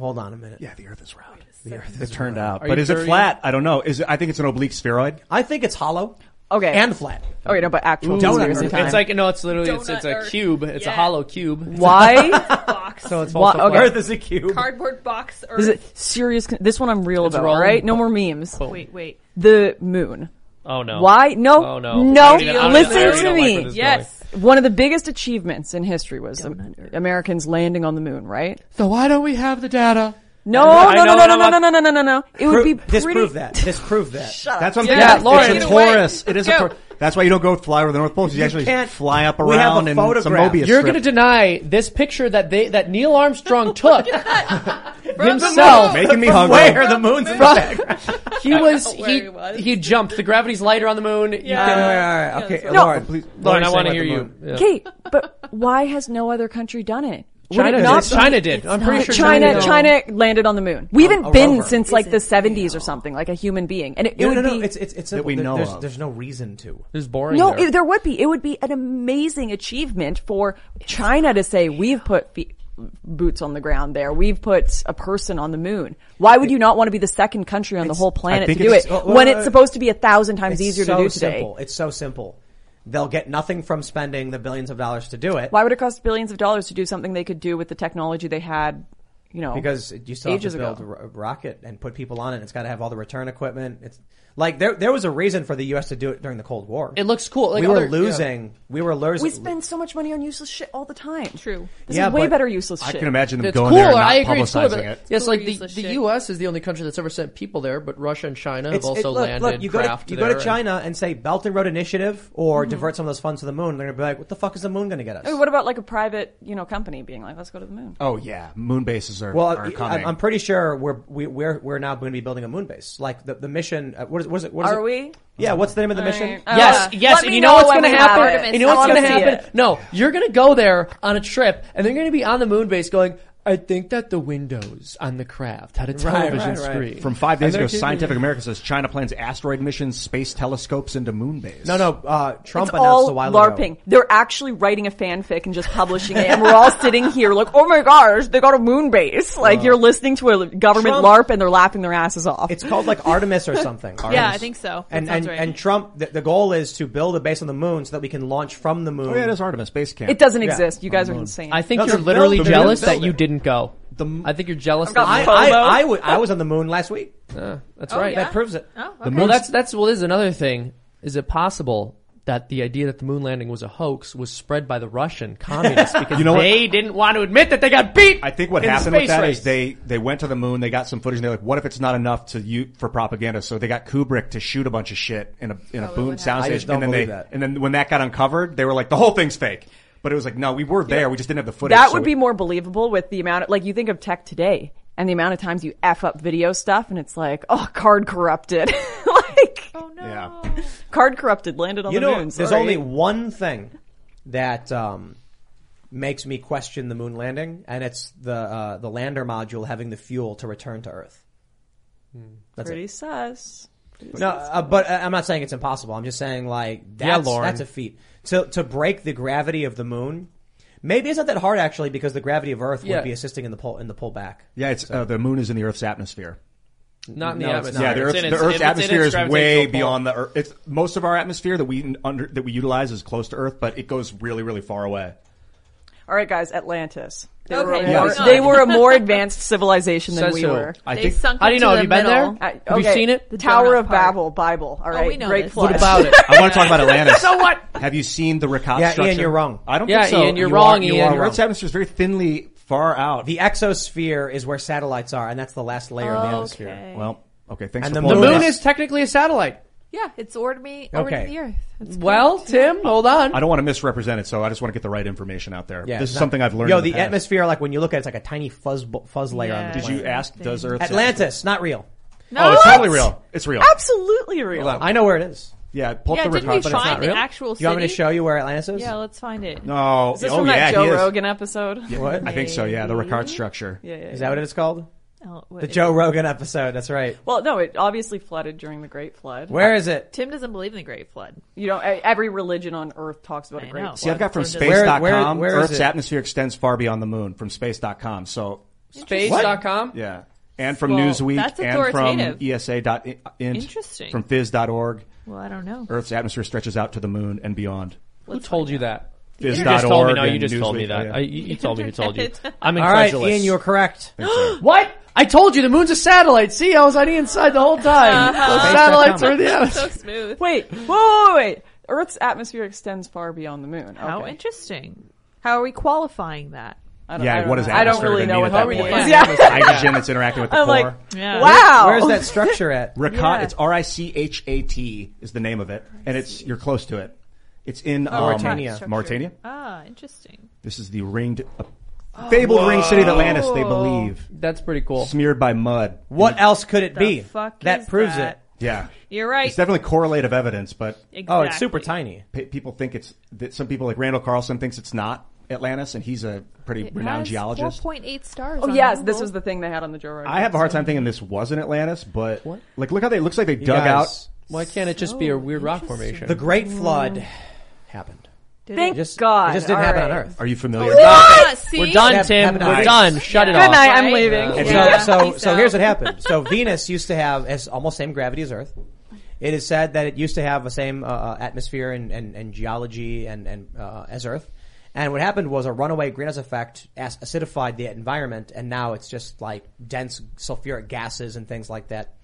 Hold on a minute. Yeah, the Earth is round. The Earth It is turned round. out. But is it flat? I don't know. Is it, I think it's an oblique spheroid. I think it's hollow. Okay. And flat. Okay, no, but actual Donut conspiracy Earth. time. It's like no, it's literally it's, Donut it's a Earth. cube. It's a Yeah. hollow cube. Why? Box. So it's Why- false okay. Earth is a cube. Cardboard box. Earth. This is serious. con- This one I'm real It's about. rolling. All right, no more memes. Wait, wait. The moon. Oh no. Why? No, Oh no. no. I don't even- I don't- I Listen already to don't like me. this is Yes. One of the biggest achievements in history was um, Americans landing on the moon. Right? So why don't we have the data? No, I no, know, no, no, no, no, no, no, no, no, no. It would be pretty. disprove that. Disprove that. That's what I'm Yeah, thinking. Lauren, it's a get away. torus. It is a Go. torus. That's why you don't go fly over the North Pole. You, actually can't- fly up we have a around and some photograph. Mobius You're going to deny this picture that they that Neil Armstrong oh took himself. making me hungry. Where the moon's in the background. He was he he was. he jumped. The gravity's lighter on the moon. Yeah. All can- right, all right, okay, that's Lauren, please- Lauren, I want to hear you. moon. Yeah. Okay, but why has no other country done it? China did. China did. I'm pretty sure China China, China, landed on the moon. We haven't a, been rover. since like the 70s or something, like a human being. And it, no, would no, no. be it's it's, it's a, we there, know there's, of. there's no reason to. There's boring. No, there. It, there would be. It would be an amazing achievement for China to say we've put feet, boots on the ground there. We've put a person on the moon. Why would you not want to be the second country on the whole planet to do it well, when it's supposed to be a thousand times easier so to do today? Simple. It's so simple. They'll get nothing from spending the billions of dollars to do it. Why would it cost billions of dollars to do something they could do with the technology they had? You know, because you still have to build ago. a rocket and put people on it. It's got to have all the return equipment. It's like there, there was a reason for the U.S. to do it during the Cold War. It looks cool. Like we other- were losing. yeah. We were losing. We spend so much money on useless shit all the time. True. This Yeah, is way better useless shit. I can imagine them It's going there and not I agree. It's cool, publicizing it. yes, like the, the. U.S. is the only country that's ever sent people there, but Russia and China have also it- look, landed look, you go craft to you go to China and say Belt and Road Initiative or mm-hmm. divert some of those funds to the moon. They're gonna be like, what the fuck is the moon gonna get us? I mean, what about like a private, you know, company being like, let's go to the moon? Oh yeah, moon bases are, well, are I- coming. I'm pretty sure we're we, we're we're now going to be building a moon base. Like the the mission, uh, what what is, what is it? What is Are it? we? Yeah, what's the name of the mission? Yes, yes, and you know, know what's going to happen? You know what's going to happen? No, you're going to go there on a trip, and they're going to be on the moon base going, I think that the windows on the craft had a television right, right, right. screen. From five days ago, Scientific America says China plans asteroid missions, space telescopes into moon base. No, no, uh, Trump it's announced all a while LARPing. Ago. They're actually writing a fanfic and just publishing it, and we're all sitting here like, oh my gosh, they got a moon base. Like, uh, you're listening to a government Trump, LARP and they're laughing their asses off. It's called like Artemis or something. Artemis. Yeah, I think so. And, and, and, Trump, the, the, goal is to build a base on the moon so that we can launch from the moon. Oh yeah, it is Artemis Base Camp. It doesn't yeah. exist. You guys are insane. I think no, you're literally jealous that you did didn't go. The, I think you're jealous. I, was on the moon last week. Uh, that's oh, right. yeah? That proves it. Oh, okay. Well, that's that's well. Another thing. Is it possible that the idea that the moon landing was a hoax was spread by the Russian communists because You know what? they didn't want to admit that they got beat? I think what in happened with that that is they they went to the moon, they got some footage, and they're like, "What if it's not enough to you for propaganda?" So they got Kubrick to shoot a bunch of shit in a in a boom soundstage, and then they that. and then when that got uncovered, they were like, "The whole thing's fake." But it was like, no, we were there. We just didn't have the footage. That so would be more believable with the amount of, like, you think of tech today and the amount of times you F up video stuff and it's like, oh, card corrupted. like, oh no. Yeah. Card corrupted landed on you the know, moon. Sorry. There's only one thing that, um, makes me question the moon landing and it's the, uh, the lander module having the fuel to return to Earth. Hmm. That's Pretty it. sus. Pretty no, sus. Uh, but uh, I'm not saying it's impossible. I'm just saying like that's, yeah, that's a feat to to break the gravity of the moon. Maybe it's not that hard actually, because the gravity of Earth Yeah. would be assisting in the pull in the pullback. Yeah, it's uh, the moon is in the Earth's atmosphere. Not in the No, atmosphere. Yeah, the Earth's, the Earth's atmosphere is way beyond the Earth. It's most of our atmosphere that we under that we utilize is close to Earth, but it goes really, really far away. All right, guys, Atlantis. They, okay, were, a more, yes. they were a more advanced civilization than we were. I They think. sunk How do you know? Have you been there? Have you seen it? The Tower of Babel, Bible. All oh, right, we know great. What about it? I want to talk about Atlantis. so what? Have you seen the Richat Yeah, Ian, you're wrong. I don't Yeah, think so. Ian, you're You are- wrong, you Ian. are wrong. Earth's atmosphere is very thinly far out. The exosphere is where satellites are, and that's the last layer of the atmosphere. Okay. well, okay, thanks And for the moon is technically a satellite. Yeah, it's ordered me over Okay. to the earth. It's Well. Tim, hold on. I don't want to misrepresent it, so I just want to get the right information out there. Yeah, this is not- something I've learned. Yo, in the, the, past. atmosphere, like when you look at it, it's like a tiny fuzz fuzz layer on the Yeah. Did you ask? Does Earth Atlantis, not real. No, Oh, it's totally real. It's real. Absolutely real. I know where it is. Yeah, pull up Yeah, the didn't we record. find the real? actual city? You want me to show you where Atlantis is? Yeah, let's find it. No. Is this oh, from yeah, that Joe. Rogan episode? What? I think so. Yeah, the Richat structure. Yeah, yeah, Is that what it's called? Oh, the it- Joe Rogan episode. That's right. Well, no, it obviously flooded during the Great Flood. Where is it? Tim doesn't believe in the Great Flood. You know, every religion on Earth talks about a Great know. See, I've got from space.com. Earth's it? atmosphere extends far beyond the moon from space.com. So, Space.com. yeah. And from Well, Newsweek that's and from authoritative. ESA.int. Interesting. From Phys.org. Well, I don't know. Earth's atmosphere stretches out to the moon and beyond. Who told you that? You just told me. No, you just told me that. Yeah. I- you, you told me who told you. I'm All right. Ian, you are correct. what? I told you the moon's a satellite. See, I was on the inside the whole time. Uh-huh. The satellites are the atmosphere. so smooth. Wait, whoa, whoa, wait. Earth's atmosphere extends far beyond the moon. How interesting. How are we qualifying that? I don't, I Yeah, don't what is atmosphere? I don't really know mean what that at point? is. Yeah. Hydrogen that's interacting with the I'm core. like, Yeah. wow. Where's that structure at? Richat, Yeah. it's R I C H A T is the name of it, and it's you're close to it. It's in oh, um, Mauritania. Mauritania. Ah, interesting. This is the ringed uh, fabled Ring City of Atlantis, they believe. That's pretty cool. Smeared by mud. What else could it The be? fuck that is proves that? it. Yeah. You're right. It's definitely correlative evidence, but Exactly. Oh, it's super tiny. people think it's, that some people like Randall Carlson thinks it's not Atlantis, and he's a pretty renowned geologist. Four point eight stars. Oh on yes, this was the thing they had on the Joe Rogan. I have a hard time thinking this wasn't Atlantis, but like, look how they it looks like they You dug guys, Why can't it just be a weird rock formation? The Great Flood hmm. happened. Thank It just, God. It just didn't All happen on right. Earth. Are you familiar? Ah, see? We're done, Hap- Tim. happened on We're Earth. done. Shut it Good off. night. I'm Right? leaving. And Yeah. so, so, so here's what happened. So Venus used to have as almost same gravity as Earth. It is said that it used to have the same uh, uh, atmosphere and, and, and geology and, and uh, as Earth. And what happened was a runaway greenhouse effect as- acidified the environment, and now it's just like dense sulfuric gases and things like that.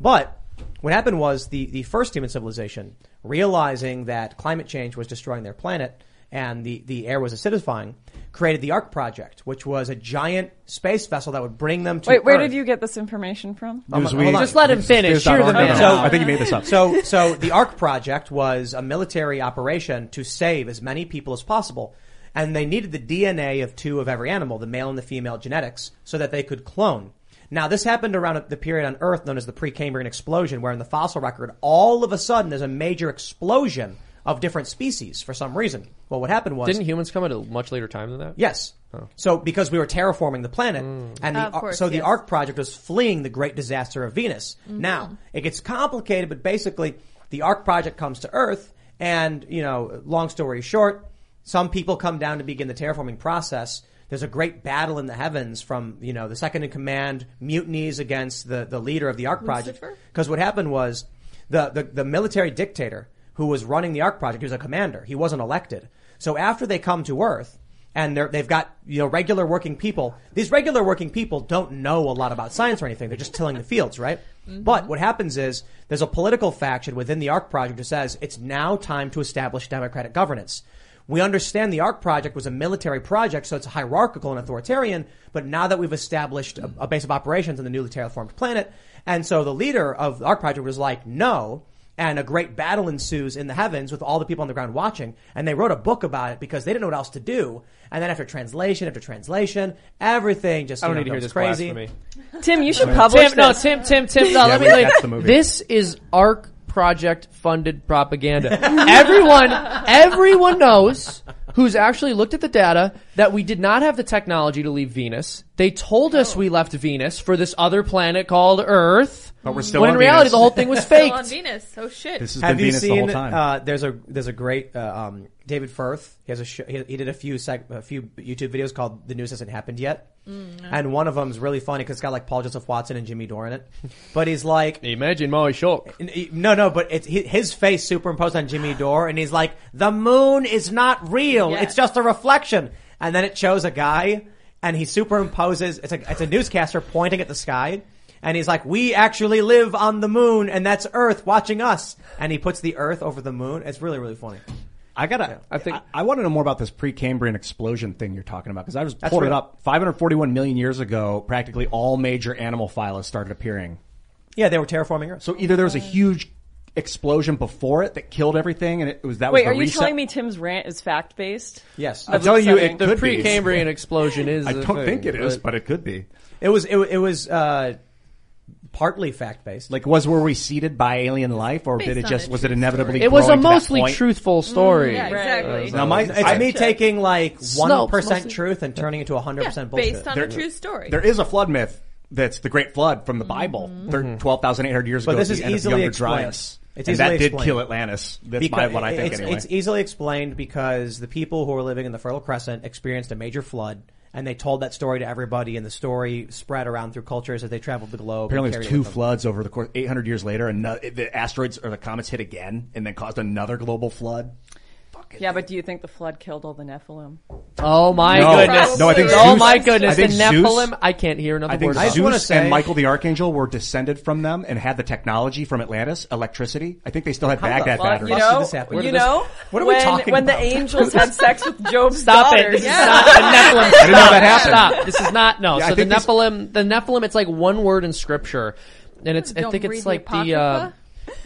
But what happened was the, the first human civilization, realizing that climate change was destroying their planet and the, the air was acidifying, created the Ark Project, which was a giant space vessel that would bring them to Wait, where Earth. did you get this information from? Um, Newsweek. hold on. Just let him finish. News.org. You're the man. So I think you made this up. So, so the Ark Project was a military operation to save as many people as possible. And they needed the DNA of two of every animal, the male and the female genetics, so that they could clone. Now, this happened around the period on Earth known as the Precambrian explosion, where in the fossil record, all of a sudden there's a major explosion of different species for some reason. Well, what happened was Didn't humans come at a much later time than that? Yes. Oh. So because we were terraforming the planet, mm. and the, Of course, so the yes. Ark project was fleeing the great disaster of Venus. Mm-hmm. Now it gets complicated, but basically the Ark project comes to Earth, and you know, long story short, some people come down to begin the terraforming process. There's a great battle in the heavens from you know the second in command mutinies against the the leader of the Ark project. Because what happened was the, the the military dictator who was running the Ark project, he was a commander. He wasn't elected. So after they come to Earth and they're, they've got you know regular working people. These regular working people don't know a lot about science or anything. They're just tilling the fields, right? Mm-hmm. But what happens is there's a political faction within the Ark project who says it's now time to establish democratic governance. We understand the Ark project was a military project, so it's hierarchical and authoritarian. But now that we've established a, a base of operations on the newly terraformed planet, and so the leader of the Ark project was like, no. And a great battle ensues in the heavens with all the people on the ground watching. And they wrote a book about it because they didn't know what else to do. And then after translation after translation, everything just I don't you need know, to hear this crazy. blasphemy. Tim, you should publish Tim, no, this. Tim, Tim, Tim. No, Yeah, let me. we- Like, that's the movie. this is Arc Project funded propaganda. everyone, everyone knows who's actually looked at the data that we did not have the technology to leave Venus. They told us we left Venus for this other planet called Earth. But we're still when on in reality Venus. the whole thing was Still on faked. Venus. Oh shit. This has Have been you Venus the seen? whole time. Uh, there's a there's a great uh, um, David Firth. He has a show, he, he did a few seg- a few YouTube videos called "The News Hasn't Happened Yet," and one of them is really funny because it's got like Paul Joseph Watson and Jimmy Dore in it. But he's like, Imagine my shock. N- he- No, no, but it's hi- his face superimposed on Jimmy Dore, and he's like, "The moon is not real; Yeah. it's just a reflection." And then it shows a guy, and he superimposes. It's a it's a newscaster pointing at the sky, and he's like, "We actually live on the moon, and that's Earth watching us." And he puts the Earth over the moon. It's really really funny. I gotta. I think I, want to know more about this Precambrian explosion thing you're talking about because I just That's pulled it up. 541 million years ago, practically all major animal phyla started appearing. Yeah, they were terraforming Earth. So either there was a huge explosion before it that killed everything, and it was that was Wait, the are you reset. telling me Tim's rant is fact based? Yes, I'm telling you, it The could be. Precambrian explosion is. I don't thing, think it is, but it could be. it was it, it was uh, partly fact based. Like, was were we seeded by alien life, or Based did it just was it inevitably? It was a growing to that mostly truthful mm, story. yeah, exactly. Now, my It's I- me taking like one Snopes, percent mostly. truth and turning it to hundred Yeah, percent bullshit. based on a true story. There is a flood myth that's the Great Flood from the mm-hmm. Bible, thir- mm-hmm. 12,800 years But ago. this is the easily Younger explained. Dryas. It's and that did explained. kill Atlantis. That's my, what I think it's, anyway. it's easily explained because the people who were living in the Fertile Crescent experienced a major flood, and they told that story to everybody, and the story spread around through cultures as they traveled the globe. Apparently, there's two floods over the course. 800 years later, and the asteroids or the comets hit again, and then caused another global flood. Yeah, but do you think the flood killed all the Nephilim? Oh my No. goodness! No, I think Oh Zeus- my goodness! I think the Zeus- Nephilim. I can't hear another I think word. I just Zeus wanna say- and Michael the Archangel were descended from them and had the technology from Atlantis, electricity. I think they still had How Baghdad fuck batteries. You know, this happen? Where you did this- know, what are we when, talking when about? the angels had sex with Job's Stop it! daughters. This is not the Nephilim. I didn't know Stop. that happened. Stop. This is not no. Yeah, I so the think this- Nephilim, the Nephilim, it's like one word in scripture, and it's I Don't think read it's the like the. Uh, Apocrypha?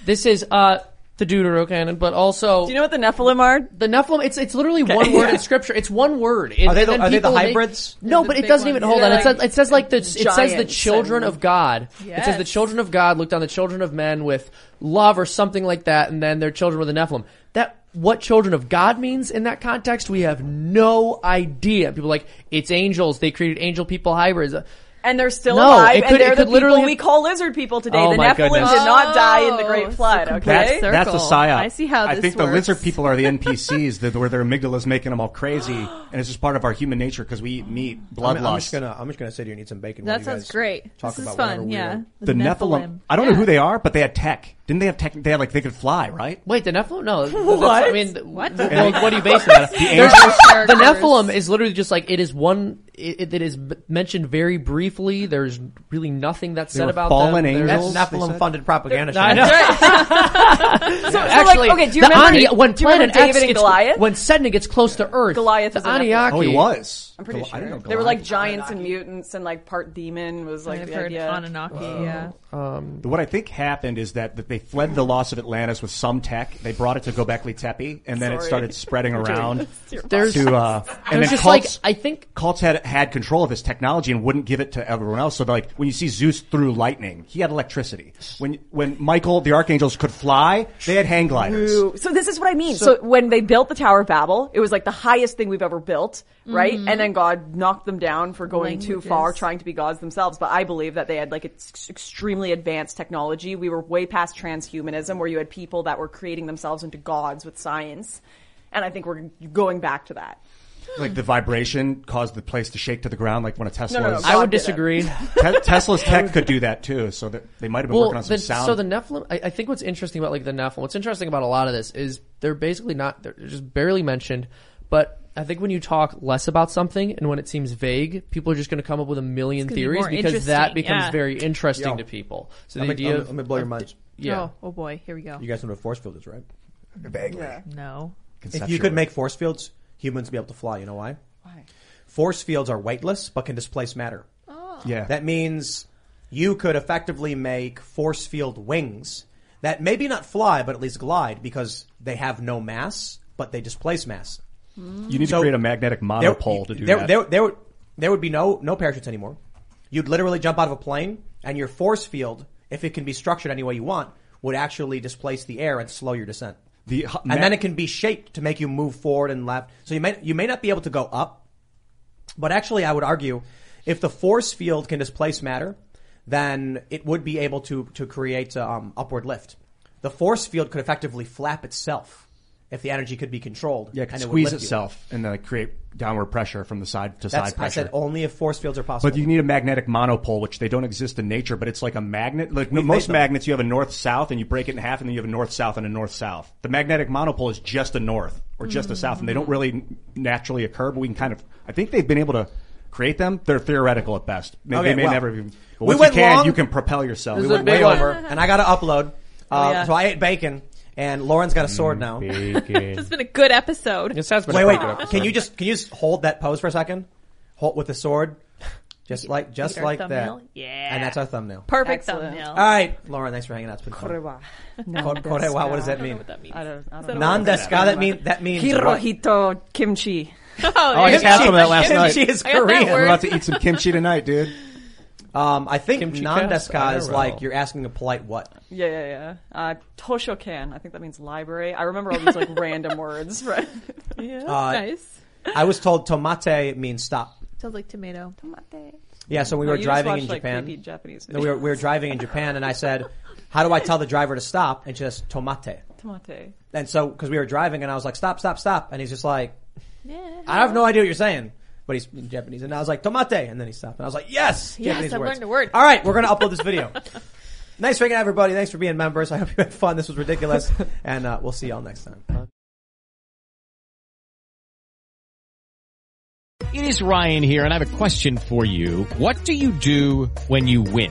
this is uh, the Deuterocanon, but also Do you know what the Nephilim are? the Nephilim. It's it's literally one word in scripture. It's one word. It- Are they the- are they the people make- hybrids? no, but it doesn't ones. even hold Yeah, on. It says like it says like the it says the children of God. It says the children of God looked on the children of men with love or something like that, and then their children were the Nephilim. That what children of God means in that context, we have no idea. People are like it's angels. They created angel people hybrids. And they're still No, alive, it could- and they're it the could literally people have- we call lizard people today. Oh the Nephilim goodness. did not oh, die in the Oh, Great Flood. Okay, circle. That's a psyop. I see how I this think the lizard people are the NPCs, that where their amygdala's making them all crazy, and it's just part of our human nature because we eat meat, I'm. I'm just gonna I'm just gonna sit here and eat some bacon. while That you sounds guys great. Talk This is about fun. Yeah. the Nephilim. I don't know who they are, but they had tech. Didn't they have tech? They had like they could fly, right? Wait, the Nephilim? No. What? I mean, What? Well, what do you base that on? The There's- angels- the Nephilim is literally just like it is one. It, it is mentioned very briefly. There's really nothing that's They said about fallen them. There's- angels? That's Nephilim-funded propaganda. I know. So, so Actually, like, okay, do you the remember, Ani- when do you remember Planet X David and gets, Goliath? when Sedna gets close to Earth, Goliath is a Nephilim. Anunnaki. Oh, he was. I'm pretty Gol- I didn't sure. know They were like giants and mutants and like part demon was like I've the heard idea. Anunnaki. yeah. Um, What I think happened is that, that they fled the loss of Atlantis with some tech. They brought it to Gobekli Tepe, and then it Sorry. started spreading around There's- to. Uh, and there's then just cults, like I think cults had had control of this technology and wouldn't give it to everyone else. So like when you see Zeus threw lightning, he had electricity. When when Michael the archangels could fly, they had hang gliders. Ooh. So this is what I mean. So, when they built the Tower of Babel, it was like the highest thing we've ever built, right? And then God knocked them down for going too far, trying to be gods themselves. But I believe that they had like ex- extremely advanced technology. We were way past transhumanism, where you had people that were creating themselves into gods with science. And I think we're going back to that. Like the vibration caused the place to shake to the ground, like when a Tesla. No, no, no, I would God did it. disagree. Te- Tesla's tech could do that too, so that they might have been well, working on some the, sound. so the Nephilim. I, I think what's interesting about like the Nephilim. What's interesting about a lot of this is they're basically not. They're just barely mentioned. But I think when you talk less about something and when it seems vague, people are just going to come up with a million gonna be theories because that becomes yeah. very interesting Yo. to people. So Let the me, idea let me- of let me blow your minds. Yeah. Oh, oh boy. Here we go. You guys know what a force field is, right? Vaguely. No. If you could make force fields, humans would be able to fly. You know why? Why? Force fields are weightless but can displace matter. Oh. Yeah, That means you could effectively make force field wings that maybe not fly, but at least glide because they have no mass, but they displace mass. you need So- to create a magnetic monopole to do there, that. There, there, would- there would be no, no parachutes anymore. You'd literally jump out of a plane and your force field, if it can be structured any way you want, would actually displace the air and slow your descent. the and then it can be shaped to make you move forward and left. So you may you may not be able to go up, but actually, I would argue if the force field can displace matter, then it would be able to to create um, upward lift. The force field could effectively flap itself if the energy could be controlled. yeah, it can and it would squeeze lift you. itself and then create downward pressure from the side to That's, side I said only if force fields are possible. But you need a magnetic monopole, which they don't exist in nature, but it's like a magnet. Like We've most magnets, you have a north-south, and you break it in half, and then you have a north-south and a north-south. The magnetic monopole is just a north or just a south, and they don't really naturally occur, but we can kind of, I think they've been able to create them. They're theoretical at best. They, Okay, they may well, never even, but we once went you can, long. you can propel yourself. we This is went way over, and I got to upload. Uh, yeah. So I ate bacon, and Lauren's got a sword Mm, now. It's been a good episode. This has been Wait, a wait. pretty good episode. Can you just can you just hold that pose for a second? Hold with the sword, just like just our like thumbnail? that. Yeah. And that's our thumbnail. Perfect Excellent. thumbnail. All right, Lauren. Thanks for hanging out. It's been fun. Korewa. Ko- Korewa, what does that mean? What that means. I don't, I don't know. Non deska. That mean that means what? Hirohito kimchi. Oh, Oh, I just you had some of that last Kimchi night. is I got that Korean. I'm word. about to eat some kimchi tonight, dude. Um, I think Kimchi non cast? deska is IRL. like you're asking a polite what. Yeah, yeah, yeah. Uh, Toshokan. I think that means library. I remember all these like random words. Right? Yeah, Uh, nice. I was told tomate means stop. Sounds like tomato. Tomate. Yeah, so we No, were you just driving watched, in like, Japan. creepy Japanese No, we were we were driving in Japan, and I said, "How do I tell the driver to stop?" And she says, "Tomate." Tomate. And so, because we were driving, and I was like, "Stop, stop, stop!" And he's just like, Yeah. "I have no idea what you're saying." But he's in Japanese, and I was like, "Tomate," and then he stopped, and I was like, "Yes, Yes, Japanese I've words. learned a word. All right, we're gonna upload this video. Nice for hanging out, everybody. Thanks for being members. I hope you had fun. This was ridiculous, and uh, we'll see y'all next time. It is Ryan here, and I have a question for you. What do you do when you win?